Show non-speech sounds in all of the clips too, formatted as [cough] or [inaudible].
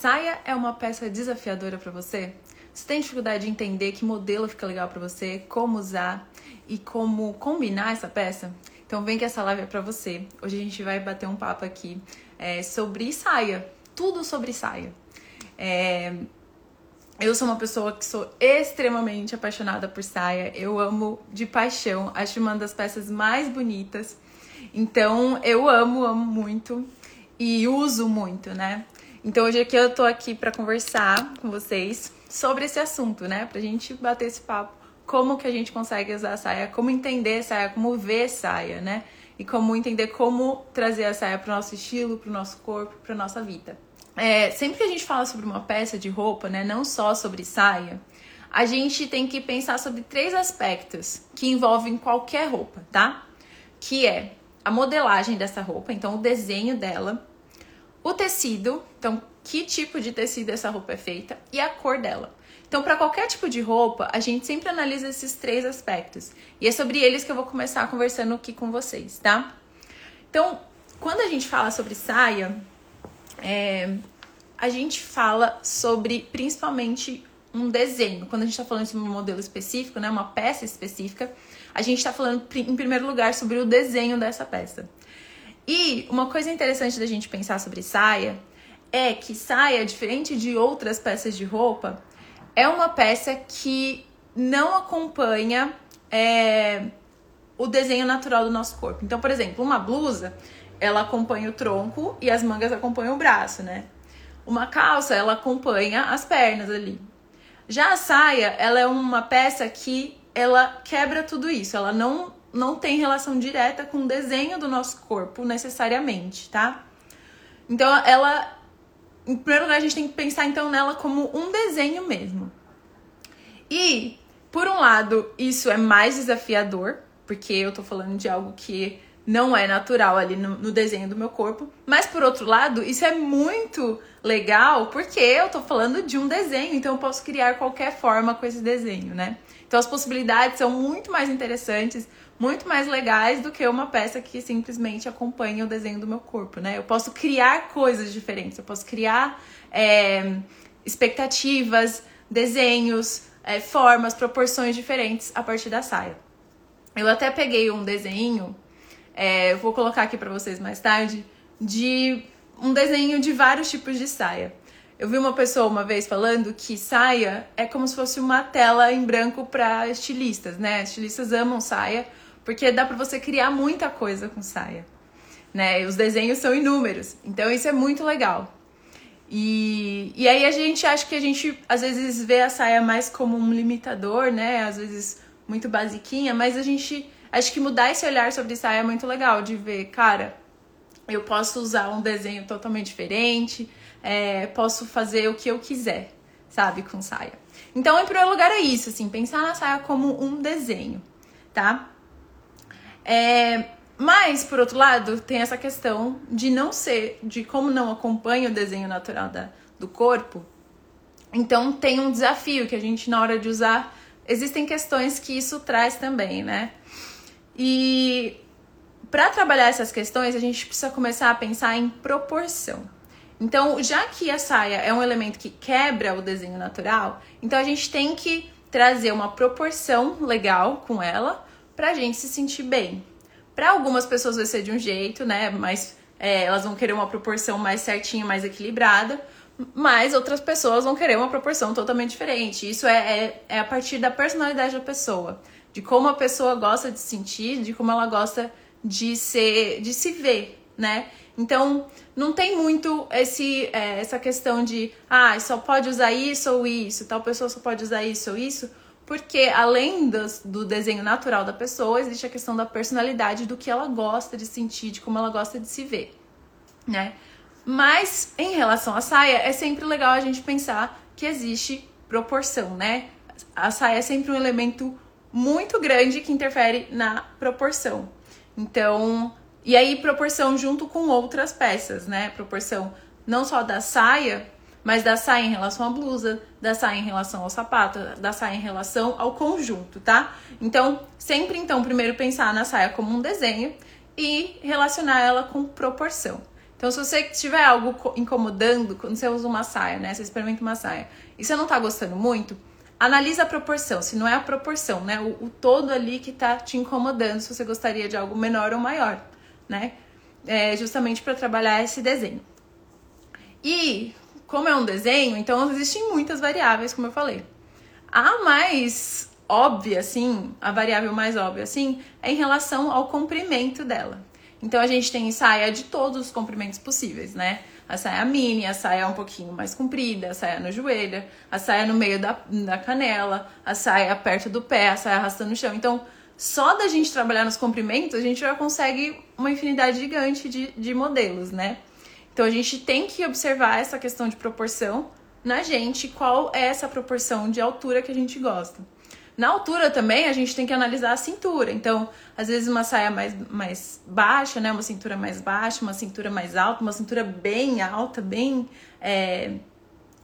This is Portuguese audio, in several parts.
Saia é uma peça desafiadora para você? Você tem dificuldade de entender que modelo fica legal para você, como usar e como combinar essa peça? Então vem que essa live é para você. Hoje a gente vai bater um papo aqui é, sobre saia, tudo sobre saia. É, eu sou uma pessoa que sou extremamente apaixonada por saia. Eu amo de paixão. Acho uma das peças mais bonitas. Então eu amo, amo muito e uso muito, né? Então hoje aqui eu tô aqui para conversar com vocês sobre esse assunto, né? Pra gente bater esse papo. Como que a gente consegue usar a saia, como entender saia, como ver saia, né? E como entender como trazer a saia pro nosso estilo, pro nosso corpo, pra nossa vida. É, sempre que a gente fala sobre uma peça de roupa, né? Não só sobre saia, a gente tem que pensar sobre três aspectos que envolvem qualquer roupa, tá? Que é a modelagem dessa roupa, então o desenho dela, o tecido, então que tipo de tecido essa roupa é feita e a cor dela. Então, para qualquer tipo de roupa, a gente sempre analisa esses três aspectos. E é sobre eles que eu vou começar conversando aqui com vocês, tá? Então, quando a gente fala sobre saia, é, a gente fala sobre principalmente um desenho. Quando a gente está falando de um modelo específico, né, uma peça específica, a gente está falando em primeiro lugar sobre o desenho dessa peça. E uma coisa interessante da gente pensar sobre saia é que saia, diferente de outras peças de roupa, é uma peça que não acompanha é, o desenho natural do nosso corpo. Então, por exemplo, uma blusa, ela acompanha o tronco e as mangas acompanham o braço, né? Uma calça, ela acompanha as pernas ali. Já a saia, ela é uma peça que ela quebra tudo isso. Ela não, não tem relação direta com o desenho do nosso corpo necessariamente, tá? Então, ela em primeiro lugar, a gente tem que pensar então nela como um desenho mesmo. E, por um lado, isso é mais desafiador, porque eu tô falando de algo que não é natural ali no, no, desenho do meu corpo. Mas por outro lado, isso é muito legal porque eu tô falando de um desenho, então eu posso criar qualquer forma com esse desenho, né? Então as possibilidades são muito mais interessantes, muito mais legais do que uma peça que simplesmente acompanha o desenho do meu corpo, né? Eu posso criar coisas diferentes, eu posso criar é, expectativas, desenhos, é, formas, proporções diferentes a partir da saia. Eu até peguei um desenho é, eu vou colocar aqui para vocês mais tarde, de um desenho de vários tipos de saia. Eu vi uma pessoa uma vez falando que saia é como se fosse uma tela em branco para estilistas, né? Estilistas amam saia porque dá para você criar muita coisa com saia, né? Os desenhos são inúmeros, então isso é muito legal. E, e aí a gente acha que a gente às vezes vê a saia mais como um limitador, né? Às vezes muito basiquinha, mas a gente Acho que mudar esse olhar sobre saia é muito legal, de ver, cara, eu posso usar um desenho totalmente diferente, é, posso fazer o que eu quiser, sabe, com saia. Então, em primeiro lugar, é isso, assim, pensar na saia como um desenho, tá? É, mas, por outro lado, tem essa questão de não ser, de como não acompanha o desenho natural da, do corpo. Então, tem um desafio que a gente, na hora de usar, existem questões que isso traz também, né? E para trabalhar essas questões, a gente precisa começar a pensar em proporção. Então, já que a saia é um elemento que quebra o desenho natural, então a gente tem que trazer uma proporção legal com ela para a gente se sentir bem. Para algumas pessoas vai ser de um jeito, né? Mas é, elas vão querer uma proporção mais certinha, mais equilibrada. Mas outras pessoas vão querer uma proporção totalmente diferente. Isso é, é, é a partir da personalidade da pessoa de como a pessoa gosta de se sentir, de como ela gosta de ser, de se ver, né? Então, não tem muito esse, é, essa questão de, ah, só pode usar isso ou isso, tal pessoa só pode usar isso ou isso, porque além do, desenho natural da pessoa, existe a questão da personalidade, do que ela gosta de sentir, de como ela gosta de se ver, né? Mas, em relação à saia, é sempre legal a gente pensar que existe proporção, né? A saia é sempre um elemento muito grande que interfere na proporção. Então, e aí proporção junto com outras peças, né? Proporção não só da saia, mas da saia em relação à blusa, da saia em relação ao sapato, da saia em relação ao conjunto, tá? Então, sempre então primeiro pensar na saia como um desenho e relacionar ela com proporção. Então, se você tiver algo incomodando, quando você usa uma saia, né? Você experimenta uma saia e você não tá gostando muito, analisa a proporção. Se não é a proporção, né? O, o todo ali que tá te incomodando, se você gostaria de algo menor ou maior, né? É justamente para trabalhar esse desenho. E, como é um desenho, então existem muitas variáveis, como eu falei. A mais óbvia, assim, a variável mais óbvia, assim, é em relação ao comprimento dela. Então a gente tem saia de todos os comprimentos possíveis, né? A saia mini, a saia um pouquinho mais comprida, a saia no joelho, a saia no meio da, da canela, a saia perto do pé, a saia arrastando no chão. Então, só da gente trabalhar nos comprimentos, a gente já consegue uma infinidade gigante de, de modelos, né? Então a gente tem que observar essa questão de proporção na gente, qual é essa proporção de altura que a gente gosta. Na altura também a gente tem que analisar a cintura. Então, às vezes uma saia mais, mais baixa, né? Uma cintura mais baixa, uma cintura mais alta, uma cintura bem alta, bem é,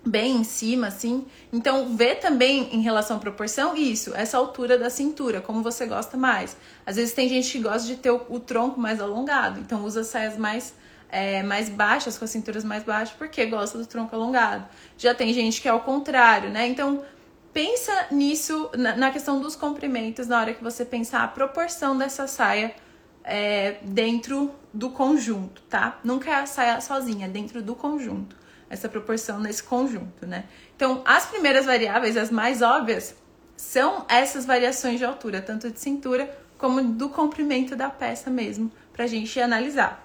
bem em cima, assim. Então, vê também em relação à proporção isso, essa altura da cintura, como você gosta mais. Às vezes tem gente que gosta de ter o, o tronco mais alongado, então usa saias mais é, mais baixas, com as cinturas mais baixas, porque gosta do tronco alongado. Já tem gente que é ao contrário, né? Então, pensa nisso, na, na, questão dos comprimentos, na hora que você pensar a proporção dessa saia é, dentro do conjunto, tá? Nunca é a saia sozinha, é dentro do conjunto. Essa proporção nesse conjunto, né? Então, as primeiras variáveis, as mais óbvias, são essas variações de altura, tanto de cintura como do comprimento da peça mesmo, pra gente analisar.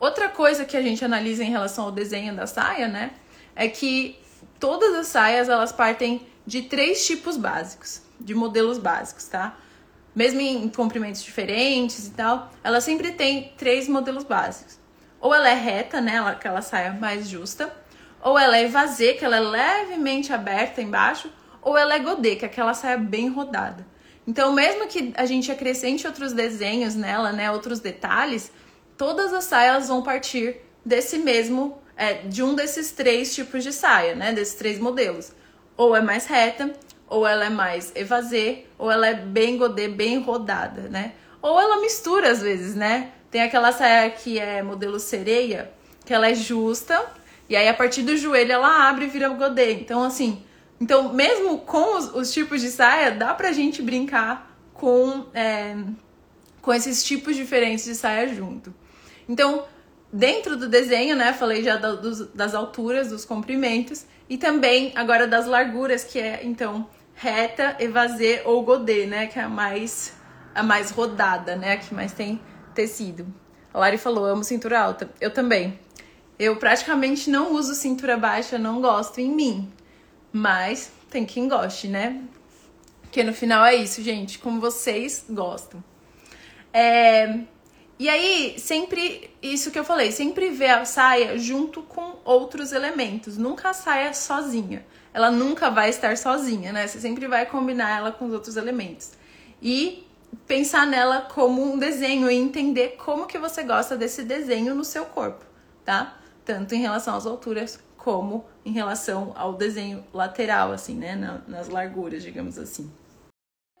Outra coisa que a gente analisa em relação ao desenho da saia, né, é que todas as saias elas partem de três tipos básicos, de modelos básicos, tá? Mesmo em comprimentos diferentes e tal, ela sempre tem três modelos básicos. Ou ela é reta, né, aquela saia mais justa, ou ela é evasê, que ela é levemente aberta embaixo, ou ela é godê, que é aquela saia bem rodada. Então, mesmo que a gente acrescente outros desenhos nela, né, outros detalhes, todas as saias vão partir desse mesmo é, de um desses três tipos de saia, né? Desses três modelos. Ou é mais reta, ou ela é mais evasê, ou ela é bem godê, bem rodada, né? Ou ela mistura às vezes, né? Tem aquela saia que é modelo sereia, que ela é justa, e aí a partir do joelho ela abre e vira godê. Então, assim, então mesmo com os, os tipos de saia, dá pra gente brincar com, é, com esses tipos diferentes de saia junto. Então, dentro do desenho, né? Falei já da, dos, das alturas, dos comprimentos e também agora das larguras, que é então reta, evasê ou godê, né? Que é a mais a mais rodada, né? A que mais tem tecido. A Lari falou, amo cintura alta. Eu também. Eu praticamente não uso cintura baixa, não gosto em mim. Mas tem quem goste, né? Porque no final é isso, gente, como vocês gostam. É, e aí, sempre, isso que eu falei, sempre vê a saia junto com outros elementos, nunca a saia sozinha. Ela nunca vai estar sozinha, né? Você sempre vai combinar ela com os outros elementos. E pensar nela como um desenho e entender como que você gosta desse desenho no seu corpo, tá? Tanto em relação às alturas como em relação ao desenho lateral, assim, né? nas larguras, digamos assim.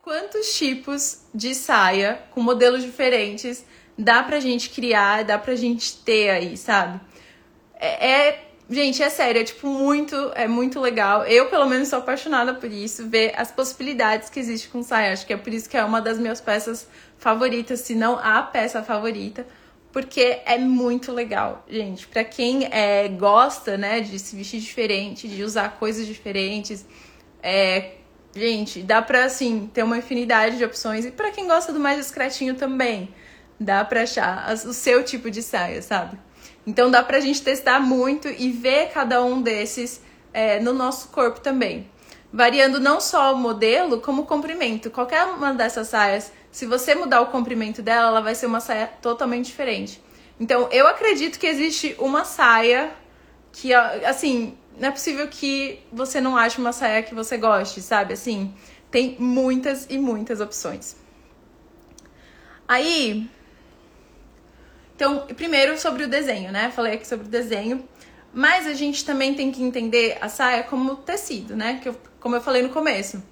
Quantos tipos de saia com modelos diferentes dá pra gente criar, dá pra gente ter aí, sabe? É, é, gente, é sério, é tipo muito, é muito legal. Eu, pelo menos, sou apaixonada por isso, ver as possibilidades que existe com saia. Acho que é por isso que é uma das minhas peças favoritas, se não a peça favorita, porque é muito legal, gente. Para quem é, gosta, né, de se vestir diferente, de usar coisas diferentes, é, gente, dá pra assim ter uma infinidade de opções e para quem gosta do mais discretinho também dá pra achar o seu tipo de saia, sabe? Então dá pra gente testar muito e ver cada um desses é, no nosso corpo também. Variando não só o modelo, como o comprimento. Qualquer uma dessas saias, se você mudar o comprimento dela, ela vai ser uma saia totalmente diferente. Então eu acredito que existe uma saia que, assim, não é possível que você não ache uma saia que você goste, sabe? Assim, tem muitas e muitas opções. Aí, então, primeiro sobre o desenho, né? Falei aqui sobre o desenho. Mas a gente também tem que entender a saia como tecido, né? Que eu, como eu falei no começo.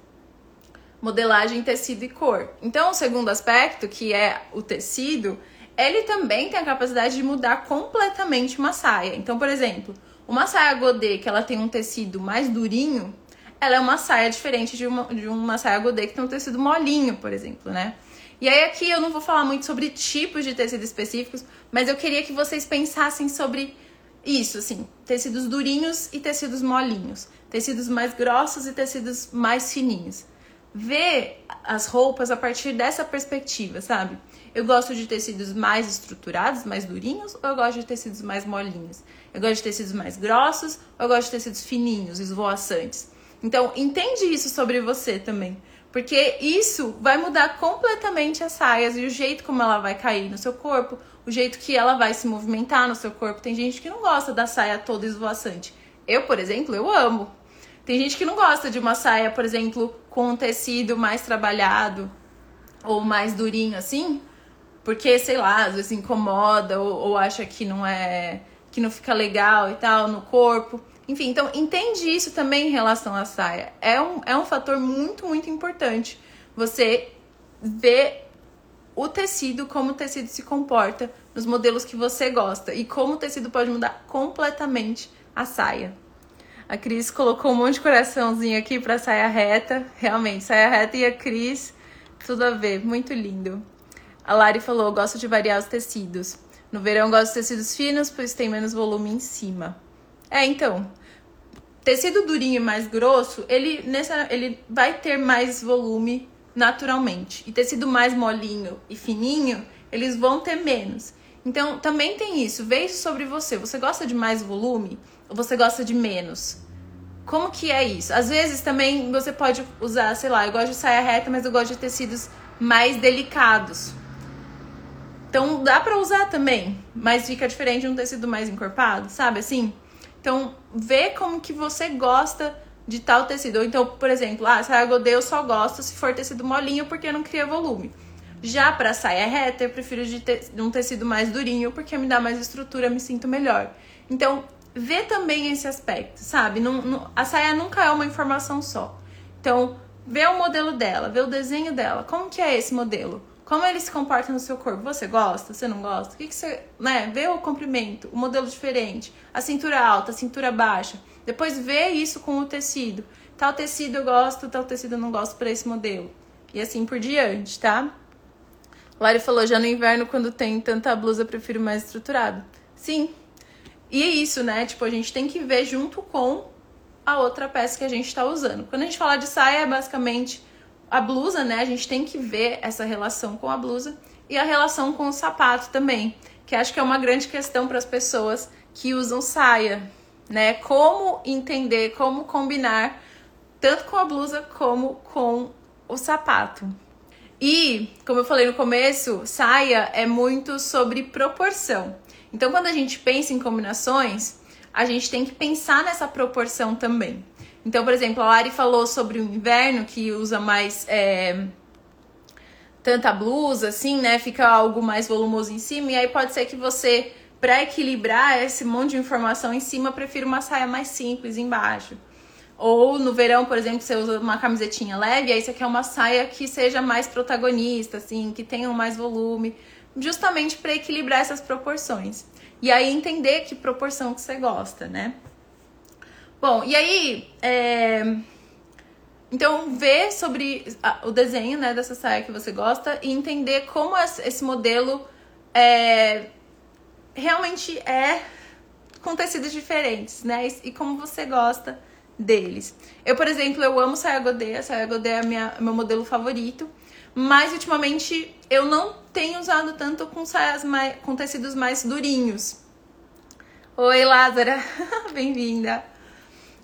Modelagem, tecido e cor. Então, o segundo aspecto, que é o tecido, ele também tem a capacidade de mudar completamente uma saia. Então, por exemplo, uma saia godê que ela tem um tecido mais durinho, ela é uma saia diferente de uma, de uma saia godê que tem um tecido molinho, por exemplo, né? E aí aqui eu não vou falar muito sobre tipos de tecido específicos, mas eu queria que vocês pensassem sobre isso, assim, tecidos durinhos e tecidos molinhos, tecidos mais grossos e tecidos mais fininhos. Ver as roupas a partir dessa perspectiva, sabe? Eu gosto de tecidos mais estruturados, mais durinhos, ou eu gosto de tecidos mais molinhos? Eu gosto de tecidos mais grossos, ou eu gosto de tecidos fininhos, esvoaçantes? Então, entende isso sobre você também. Porque isso vai mudar completamente as saias e o jeito como ela vai cair no seu corpo, o jeito que ela vai se movimentar no seu corpo. Tem gente que não gosta da saia toda esvoaçante. Eu, por exemplo, eu amo. Tem gente que não gosta de uma saia, por exemplo, com um tecido mais trabalhado ou mais durinho assim, porque, sei lá, às vezes incomoda ou, ou acha que não é. que não fica legal e tal no corpo. Enfim, então entende isso também em relação à saia. É um, é um fator muito, muito importante. Você ver o tecido, como o tecido se comporta nos modelos que você gosta e como o tecido pode mudar completamente a saia. A Cris colocou um monte de coraçãozinho aqui para saia reta. Realmente, saia reta e a Cris, tudo a ver, muito lindo. A Lari falou: gosto de variar os tecidos. No verão, gosto de tecidos finos, pois tem menos volume em cima. É, então, tecido durinho e mais grosso, ele, nessa, ele vai ter mais volume naturalmente. E tecido mais molinho e fininho, eles vão ter menos. Então, também tem isso. Vê isso sobre você. Você gosta de mais volume ou você gosta de menos? Como que é isso? Às vezes também você pode usar, sei lá, eu gosto de saia reta, mas eu gosto de tecidos mais delicados. Então dá para usar também, mas fica diferente de um tecido mais encorpado, sabe assim? Então, vê como que você gosta de tal tecido. Ou então, por exemplo, ah, saia godê eu só gosto se for tecido molinho porque não cria volume. Já para saia reta, eu prefiro de um tecido mais durinho porque me dá mais estrutura, me sinto melhor. Então, vê também esse aspecto, sabe? Não, não, a saia nunca é uma informação só. Então, vê o modelo dela, vê o desenho dela. Como que é esse modelo? Como ele se comporta no seu corpo? Você gosta? Você não gosta? O que, que você. Né? Vê o comprimento, o modelo diferente, a cintura alta, a cintura baixa. Depois vê isso com o tecido. Tal tecido eu gosto, tal tecido eu não gosto para esse modelo. E assim por diante, tá? Lari falou, já no inverno, quando tem tanta blusa, prefiro mais estruturado. Sim. E é isso, né? Tipo, a gente tem que ver junto com a outra peça que a gente tá usando. Quando a gente fala de saia, é basicamente a blusa, né? A gente tem que ver essa relação com a blusa e a relação com o sapato também, que acho que é uma grande questão para as pessoas que usam saia, né? Como entender, como combinar tanto com a blusa como com o sapato. E, como eu falei no começo, saia é muito sobre proporção. Então, quando a gente pensa em combinações, a gente tem que pensar nessa proporção também. Então, por exemplo, a Lari falou sobre o inverno que usa mais é, tanta blusa, assim, né? Fica algo mais volumoso em cima. E aí pode ser que você, para equilibrar esse monte de informação em cima, prefira uma saia mais simples embaixo. Ou no verão, por exemplo, você usa uma camisetinha leve, aí você quer uma saia que seja mais protagonista, assim, que tenha mais volume, justamente para equilibrar essas proporções. E aí entender que proporção que você gosta, né? Bom, e aí. É... Então, ver sobre o desenho né, dessa saia que você gosta e entender como esse modelo é, realmente é com tecidos diferentes, né? E como você gosta deles. Eu, por exemplo, eu amo saia godê, a saia godê é minha, meu modelo favorito, mas ultimamente eu não tenho usado tanto com saias mais, com tecidos mais durinhos. Oi, Lázara, [laughs] bem-vinda.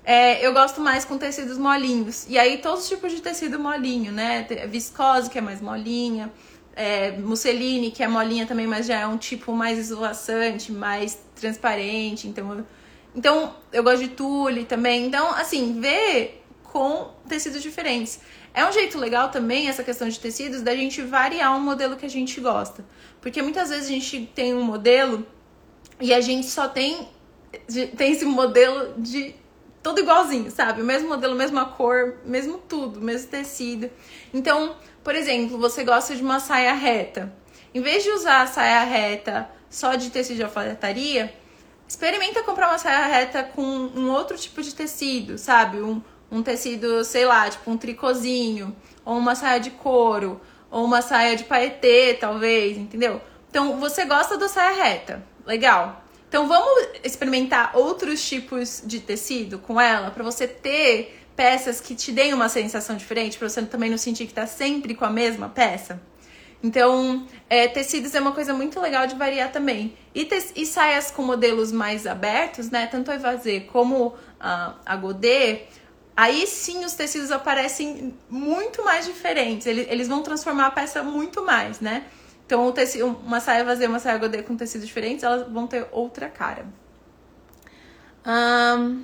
É, eu gosto mais com tecidos molinhos. E aí, todos os tipos de tecido molinho, né? Viscose, que é mais molinha. É, musseline, que é molinha também, mas já é um tipo mais esvoaçante, mais transparente. Então, eu, então, eu gosto de tule também. Então, assim, ver com tecidos diferentes. É um jeito legal também, essa questão de tecidos, da gente variar um modelo que a gente gosta. Porque muitas vezes a gente tem um modelo e a gente só tem, tem esse modelo de tudo igualzinho, sabe? O mesmo modelo, mesma cor, mesmo tudo, mesmo tecido. Então, por exemplo, você gosta de uma saia reta. Em vez de usar a saia reta só de tecido de alfaiataria, experimenta comprar uma saia reta com um outro tipo de tecido, sabe? Um, um tecido, sei lá, tipo um tricôzinho, ou uma saia de couro, ou uma saia de paetê, talvez, entendeu? Então, você gosta da saia reta, legal. Então, vamos experimentar outros tipos de tecido com ela, para você ter peças que te deem uma sensação diferente, para você também não sentir que tá sempre com a mesma peça. Então, é, tecidos é uma coisa muito legal de variar também. E, e saias com modelos mais abertos, né? Tanto a Evazê como a, a Godê, aí sim os tecidos aparecem muito mais diferentes. Eles, eles vão transformar a peça muito mais, né? Então, o tecido, uma saia vazia uma saia Godê com tecidos diferentes, elas vão ter outra cara. Um,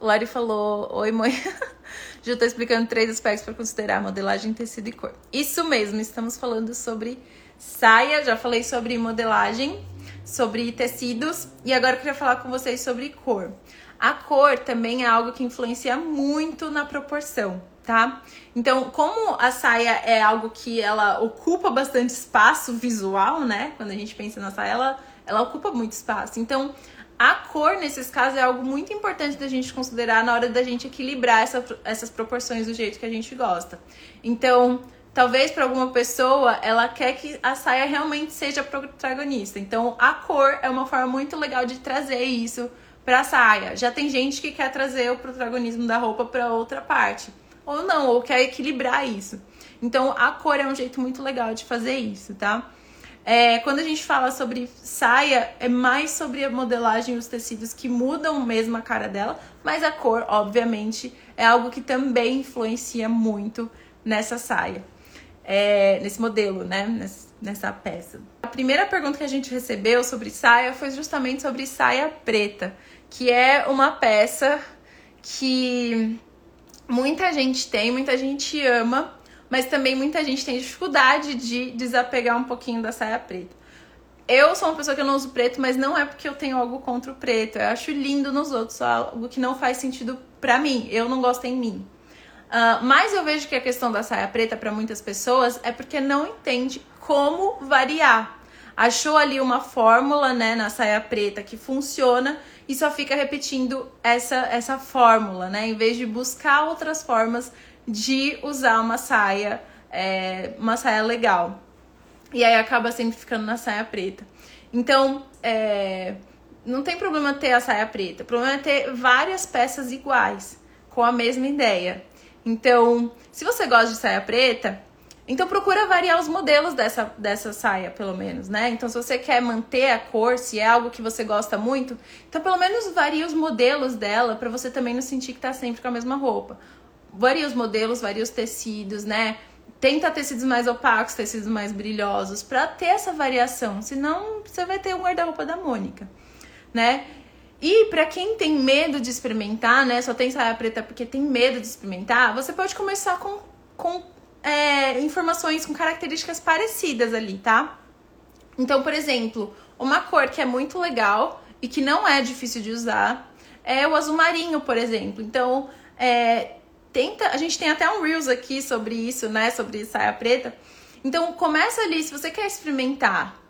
Lari falou: Oi, mãe. [laughs] Já estou explicando três aspectos para considerar modelagem, tecido e cor. Isso mesmo, estamos falando sobre saia, já falei sobre modelagem, sobre tecidos e agora eu queria falar com vocês sobre cor. A cor também é algo que influencia muito na proporção, tá? Então, como a saia é algo que ela ocupa bastante espaço visual, né? Quando a gente pensa na saia, ela, ela ocupa muito espaço. Então, a cor, nesses casos, é algo muito importante da gente considerar na hora da gente equilibrar essa, essas proporções do jeito que a gente gosta. Então, talvez para alguma pessoa, ela quer que a saia realmente seja protagonista. Então, a cor é uma forma muito legal de trazer isso para a saia. Já tem gente que quer trazer o protagonismo da roupa para outra parte, ou não, ou quer equilibrar isso. Então, a cor é um jeito muito legal de fazer isso, tá? É, quando a gente fala sobre saia, é mais sobre a modelagem e os tecidos que mudam mesmo a cara dela, mas a cor, obviamente, é algo que também influencia muito nessa saia, é, nesse modelo, né? Nessa peça. A primeira pergunta que a gente recebeu sobre saia foi justamente sobre saia preta, que é uma peça que muita gente tem, muita gente ama, mas também muita gente tem dificuldade de desapegar um pouquinho da saia preta. Eu sou uma pessoa que não uso preto, mas não é porque eu tenho algo contra o preto. Eu acho lindo nos outros, algo que não faz sentido pra mim. Eu não gosto em mim. Uh, mas eu vejo que a questão da saia preta para muitas pessoas é porque não entende como variar. Achou ali uma fórmula, né, na saia preta que funciona e só fica repetindo essa essa fórmula, né, em vez de buscar outras formas de usar uma saia, é, uma saia legal. E aí acaba sempre ficando na saia preta. Então, é, não tem problema ter a saia preta. O problema é ter várias peças iguais, com a mesma ideia. Então, se você gosta de saia preta, então procura variar os modelos dessa, dessa saia, pelo menos, né? Então, se você quer manter a cor, se é algo que você gosta muito, então pelo menos varie os modelos dela para você também não sentir que tá sempre com a mesma roupa varia os modelos, varia os tecidos, né? Tenta tecidos mais opacos, tecidos mais brilhosos, para ter essa variação. Senão, você vai ter o guarda-roupa da Mônica, né? E para quem tem medo de experimentar, né? Só tem saia preta porque tem medo de experimentar, você pode começar com, com é, informações com características parecidas ali, tá? Então, por exemplo, uma cor que é muito legal e que não é difícil de usar é o azul marinho, por exemplo. Então, é, tenta. A gente tem até um Reels aqui sobre isso, né? Sobre saia preta. Então começa ali, se você quer experimentar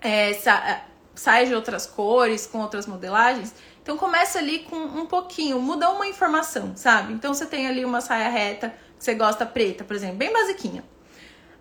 é, sa saias de outras cores, com outras modelagens, então começa ali com um pouquinho, muda uma informação, sabe? Então você tem ali uma saia reta você gosta preta, por exemplo, bem basiquinha.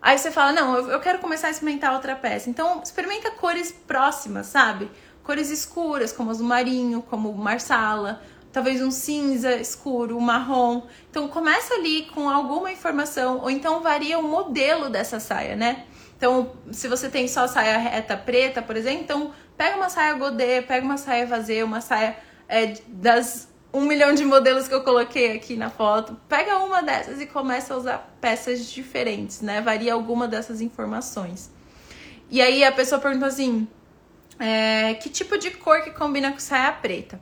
Aí você fala, não, eu quero começar a experimentar outra peça. Então experimenta cores próximas, sabe? Cores escuras, como azul marinho, como marsala talvez um cinza escuro, um marrom. Então começa ali com alguma informação, ou então varia o modelo dessa saia, né? Então, se você tem só saia reta preta, por exemplo, então pega uma saia godê, pega uma saia vazia, uma saia é, das um milhão de modelos que eu coloquei aqui na foto, pega uma dessas e começa a usar peças diferentes, né? Varia alguma dessas informações. E aí a pessoa pergunta assim: é, que tipo de cor que combina com saia preta?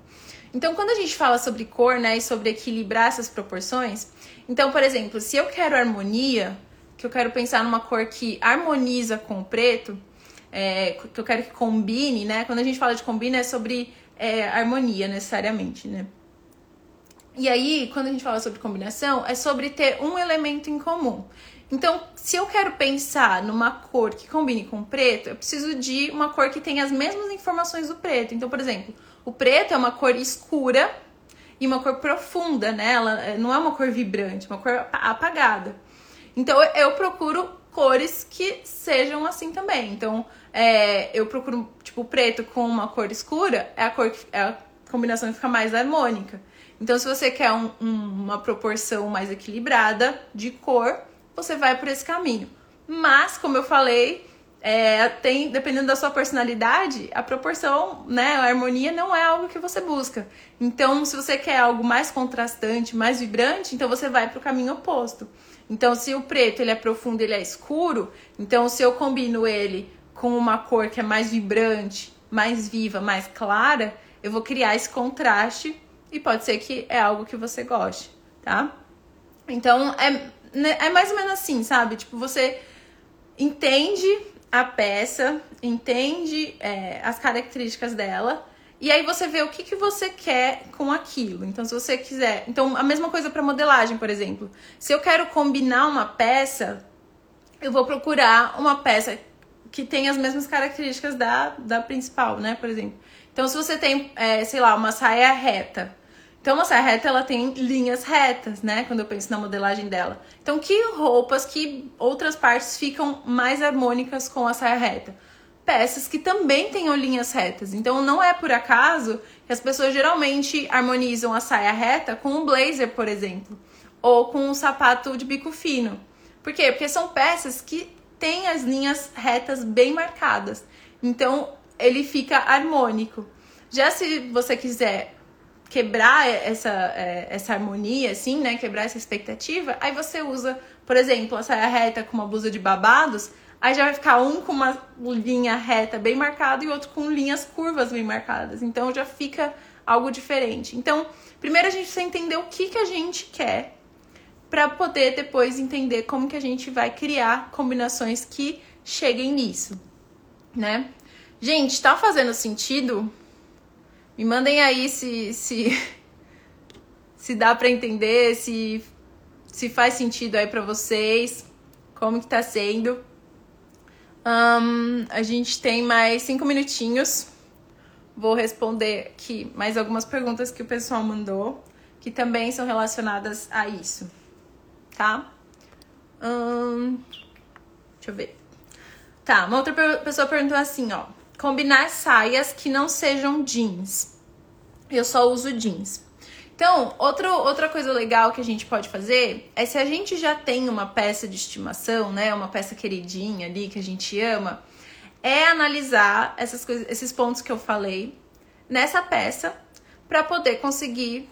Então, quando a gente fala sobre cor, né, e sobre equilibrar essas proporções, então, por exemplo, se eu quero harmonia, que eu quero pensar numa cor que harmoniza com o preto, é, que eu quero que combine, né? Quando a gente fala de combina é sobre é, harmonia necessariamente, né? E aí, quando a gente fala sobre combinação, é sobre ter um elemento em comum. Então, se eu quero pensar numa cor que combine com preto, eu preciso de uma cor que tenha as mesmas informações do preto. Então, por exemplo, o preto é uma cor escura e uma cor profunda, né? Ela eh, não é uma cor vibrante, é uma cor apagada. Então, eu procuro cores que sejam assim também. Então, é, eu procuro, tipo, preto com uma cor escura, é a cor que, é a combinação que fica mais harmônica. Então, se você quer um, um, uma proporção mais equilibrada de cor, você vai por esse caminho. Mas, como eu falei, é, tem, dependendo da sua personalidade, a proporção, né, a harmonia não é algo que você busca. Então, se você quer algo mais contrastante, mais vibrante, então você vai para o caminho oposto. Então, se o preto ele é profundo, ele é escuro, então se eu combino ele com uma cor que é mais vibrante, mais viva, mais clara, eu vou criar esse contraste e pode ser que é algo que você goste, tá? Então, é né, é mais ou menos assim, sabe? Tipo, você entende a peça, entende é, as características dela, e aí você vê o que, que você quer com aquilo. Então, se você quiser. Então, a mesma coisa para modelagem, por exemplo. Se eu quero combinar uma peça, eu vou procurar uma peça que tenha as mesmas características da, da principal, né? Por exemplo. Então, se você tem, é, sei lá, uma saia reta então, saia reta, ela tem linhas retas, né? Quando eu penso na modelagem dela. Então, que roupas, que outras partes ficam mais harmônicas com a saia reta? Peças que também tenham linhas retas. Então, não é por acaso que as pessoas geralmente harmonizam a saia reta com um blazer, por exemplo. Ou com um sapato de bico fino. Por quê? Porque são peças que têm as linhas retas bem marcadas. Então, ele fica harmônico. Já se você quiser quebrar essa, é, essa harmonia, assim, né? Quebrar essa expectativa, aí você usa, por exemplo, a saia reta com uma blusa de babados, aí já vai ficar um com uma linha reta bem marcada e outro com linhas curvas bem marcadas. Então já fica algo diferente. Então, primeiro a gente precisa entender o que, que a gente quer para poder depois entender como que a gente vai criar combinações que cheguem nisso, né? Gente, tá fazendo sentido? Me mandem aí se se, [laughs] se dá para entender, se se faz sentido aí para vocês, como que tá sendo. Um, a gente tem mais cinco minutinhos. Vou responder aqui mais algumas perguntas que o pessoal mandou, que também são relacionadas a isso, tá? Um, deixa eu ver. Tá, uma outra pessoa perguntou assim, ó combinar saias que não sejam jeans. Eu só uso jeans. Então, outro, outra coisa legal que a gente pode fazer é se a gente já tem uma peça de estimação, né, uma peça queridinha ali que a gente ama, é analisar essas coisas, esses pontos que eu falei nessa peça para poder conseguir.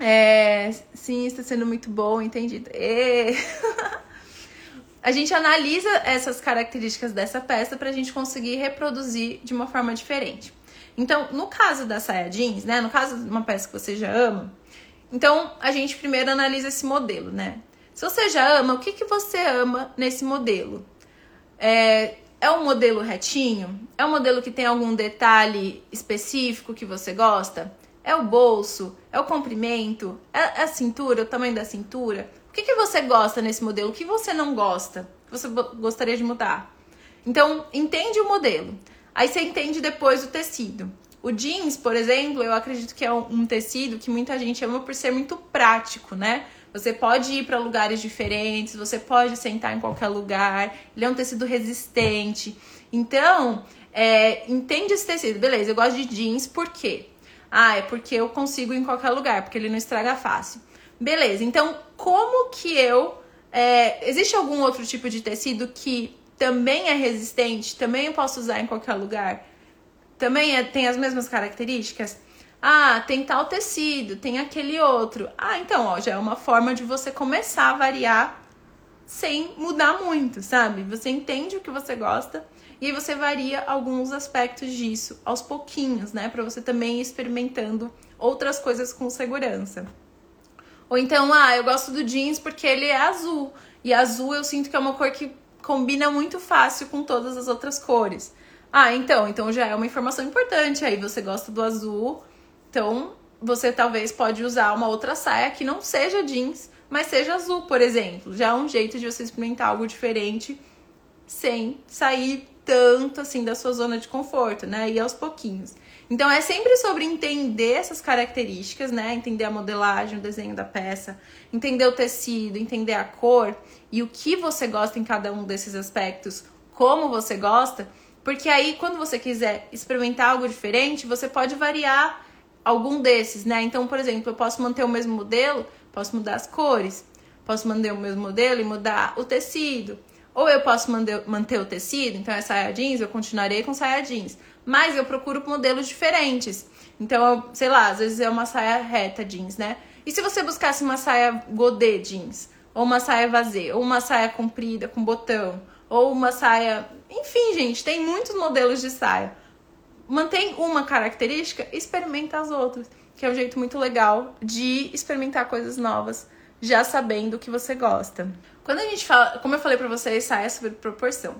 É, sim, está sendo muito bom, entendido. E... [laughs] a gente analisa essas características dessa peça para a gente conseguir reproduzir de uma forma diferente. Então, no caso da saia jeans, né, no caso de uma peça que você já ama, então a gente primeiro analisa esse modelo, né? Se você já ama, o que, que você ama nesse modelo? É, é um modelo retinho? É um modelo que tem algum detalhe específico que você gosta? É o bolso? É o comprimento? É a cintura? O tamanho da cintura? que, que você gosta nesse modelo? O que você não gosta? Que você gostaria de mudar? Então, entende o modelo. Aí você entende depois o tecido. O jeans, por exemplo, eu acredito que é um tecido que muita gente ama por ser muito prático, né? Você pode ir para lugares diferentes, você pode sentar em qualquer lugar. Ele é um tecido resistente. Então, é, entende esse tecido. Beleza, eu gosto de jeans, por quê? Ah, é porque eu consigo ir em qualquer lugar, porque ele não estraga fácil. Beleza, então como que eu. É, existe algum outro tipo de tecido que também é resistente, também eu posso usar em qualquer lugar? Também é, tem as mesmas características? Ah, tem tal tecido, tem aquele outro. Ah, então, ó, já é uma forma de você começar a variar sem mudar muito, sabe? Você entende o que você gosta e aí você varia alguns aspectos disso aos pouquinhos, né? Para você também ir experimentando outras coisas com segurança. Ou então, ah, eu gosto do jeans porque ele é azul. E azul eu sinto que é uma cor que combina muito fácil com todas as outras cores. Ah, então, então já é uma informação importante. Aí você gosta do azul, então você talvez pode usar uma outra saia que não seja jeans mas seja azul, por exemplo. Já é um jeito de você experimentar algo diferente sem sair tanto assim da sua zona de conforto, né? E aos pouquinhos. Então é sempre sobre entender essas características, né? Entender a modelagem, o desenho da peça, entender o tecido, entender a cor e o que você gosta em cada um desses aspectos, como você gosta, porque aí quando você quiser experimentar algo diferente, você pode variar algum desses, né? Então, por exemplo, eu posso manter o mesmo modelo, posso mudar as cores, posso manter o mesmo modelo e mudar o tecido. Ou eu posso manter, o tecido, então é saia jeans, eu continuarei com saia jeans mas eu procuro modelos diferentes. Então, eu, sei lá, às vezes é uma saia reta jeans, né? E se você buscasse uma saia godê jeans, ou uma saia vazê, ou uma saia comprida com botão, ou uma saia, enfim, gente, tem muitos modelos de saia. Mantém uma característica, experimenta as outras, que é um jeito muito legal de experimentar coisas novas, já sabendo o que você gosta. Quando a gente fala, como eu falei para vocês, saia sobre proporção.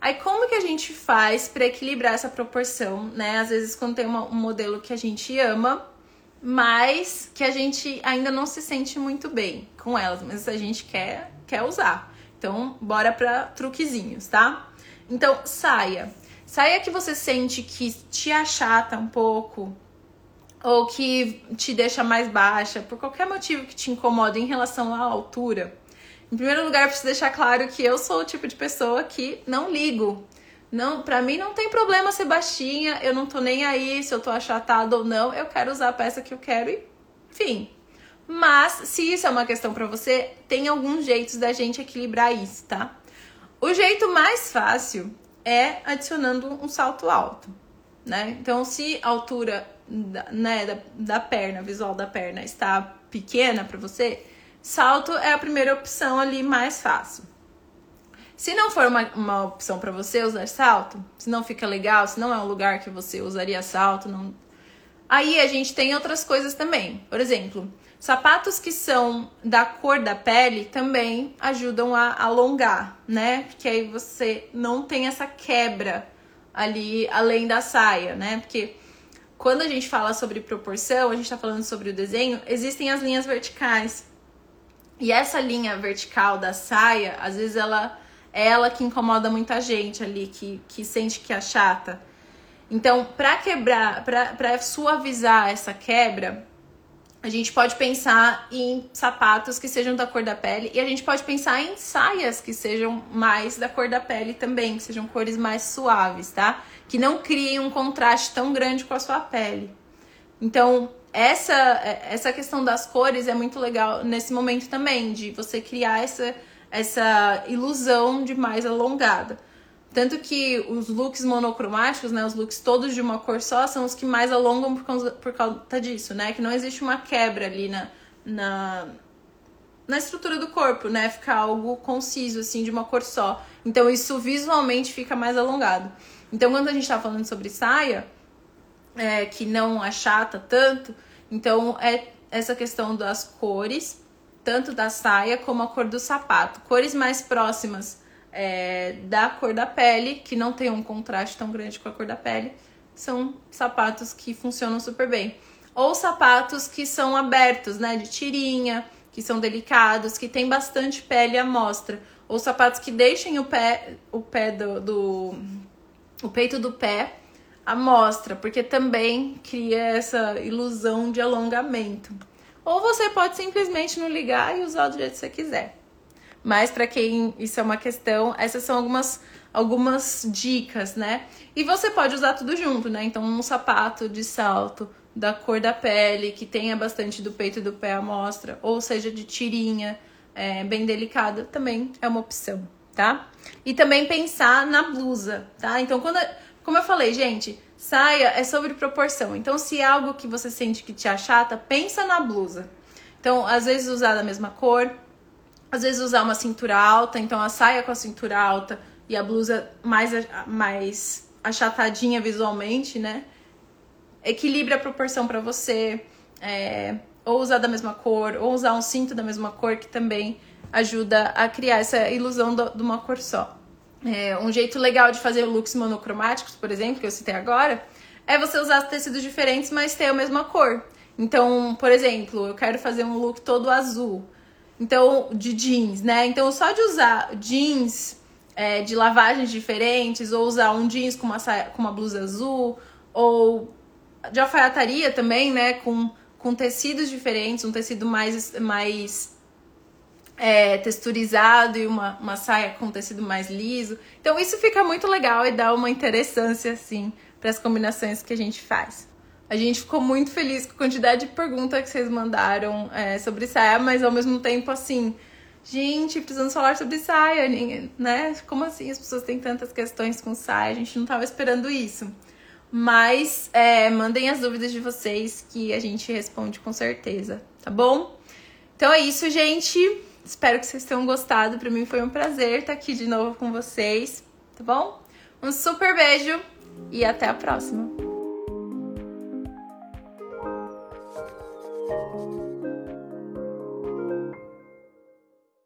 Aí como que a gente faz para equilibrar essa proporção, né? Às vezes quando tem uma, um modelo que a gente ama, mas que a gente ainda não se sente muito bem com elas, mas a gente quer quer usar. Então, bora para truquezinhos, tá? Então, saia. Saia que você sente que te achata um pouco ou que te deixa mais baixa, por qualquer motivo que te incomoda em relação à altura. Em primeiro lugar, eu preciso deixar claro que eu sou o tipo de pessoa que não ligo. Não, para mim não tem problema ser baixinha, eu não tô nem aí se eu tô achatada ou não, eu quero usar a peça que eu quero e enfim. Mas se isso é uma questão para você, tem alguns jeitos da gente equilibrar isso, tá? O jeito mais fácil é adicionando um salto alto, né? Então, se a altura da, né, da, da perna, visual da perna está pequena para você, salto é a primeira opção ali mais fácil. Se não for uma, uma opção para você usar salto, se não fica legal, se não é um lugar que você usaria salto, não... aí a gente tem outras coisas também. Por exemplo, sapatos que são da cor da pele também ajudam a alongar, né? Porque aí você não tem essa quebra ali além da saia, né? Porque quando a gente fala sobre proporção, a gente está falando sobre o desenho, existem as linhas verticais. E essa linha vertical da saia, às vezes ela é ela que incomoda muita gente ali, que, que sente que é chata. Então, para quebrar, para suavizar essa quebra, a gente pode pensar em sapatos que sejam da cor da pele e a gente pode pensar em saias que sejam mais da cor da pele também, que sejam cores mais suaves, tá? Que não criem um contraste tão grande com a sua pele. Então, essa, essa questão das cores é muito legal nesse momento também, de você criar essa, essa ilusão de mais alongada. Tanto que os looks monocromáticos, né, os looks todos de uma cor só, são os que mais alongam por causa, por causa disso, né? Que não existe uma quebra ali na, na, na estrutura do corpo, né? Fica algo conciso, assim, de uma cor só. Então isso visualmente fica mais alongado. Então quando a gente tá falando sobre saia, é, que não achata tanto. Então, é essa questão das cores, tanto da saia como a cor do sapato. Cores mais próximas é, da cor da pele, que não tem um contraste tão grande com a cor da pele, são sapatos que funcionam super bem. Ou sapatos que são abertos, né, de tirinha, que são delicados, que tem bastante pele à mostra. Ou sapatos que deixem o pé, o pé do, do o peito do pé amostra, porque também cria essa ilusão de alongamento. Ou você pode simplesmente não ligar e usar do jeito que você quiser. Mas para quem isso é uma questão, essas são algumas algumas dicas, né? E você pode usar tudo junto, né? Então um sapato de salto da cor da pele, que tenha bastante do peito e do pé à mostra, ou seja, de tirinha, é, bem delicada, também é uma opção, tá? E também pensar na blusa, tá? Então quando como eu falei, gente, saia é sobre proporção. Então, se é algo que você sente que te achata, pensa na blusa. Então, às vezes usar da mesma cor, às vezes usar uma cintura alta, então a saia com a cintura alta e a blusa mais, mais achatadinha visualmente, né? Equilibra a proporção para você. É, ou usar da mesma cor, ou usar um cinto da mesma cor, que também ajuda a criar essa ilusão de uma cor só. É, um jeito legal de fazer looks monocromáticos, por exemplo, que eu citei agora, é você usar tecidos diferentes, mas ter a mesma cor. Então, por exemplo, eu quero fazer um look todo azul. Então, de jeans, né? Então, só de usar jeans é, de lavagens diferentes, ou usar um jeans com uma, saia, com uma blusa azul, ou de alfaiataria também, né? Com, com tecidos diferentes, um tecido mais, mais é, texturizado e uma, uma saia com tecido mais liso. Então, isso fica muito legal e dá uma interessância, assim, para as combinações que a gente faz. A gente ficou muito feliz com a quantidade de perguntas que vocês mandaram é, sobre saia, mas ao mesmo tempo assim, gente, precisamos falar sobre saia, né? Como assim as pessoas têm tantas questões com saia? A gente não estava esperando isso. Mas é, mandem as dúvidas de vocês que a gente responde com certeza, tá bom? Então é isso, gente. Espero que vocês tenham gostado. Para mim foi um prazer estar aqui de novo com vocês, tá bom? Um super beijo e até a próxima.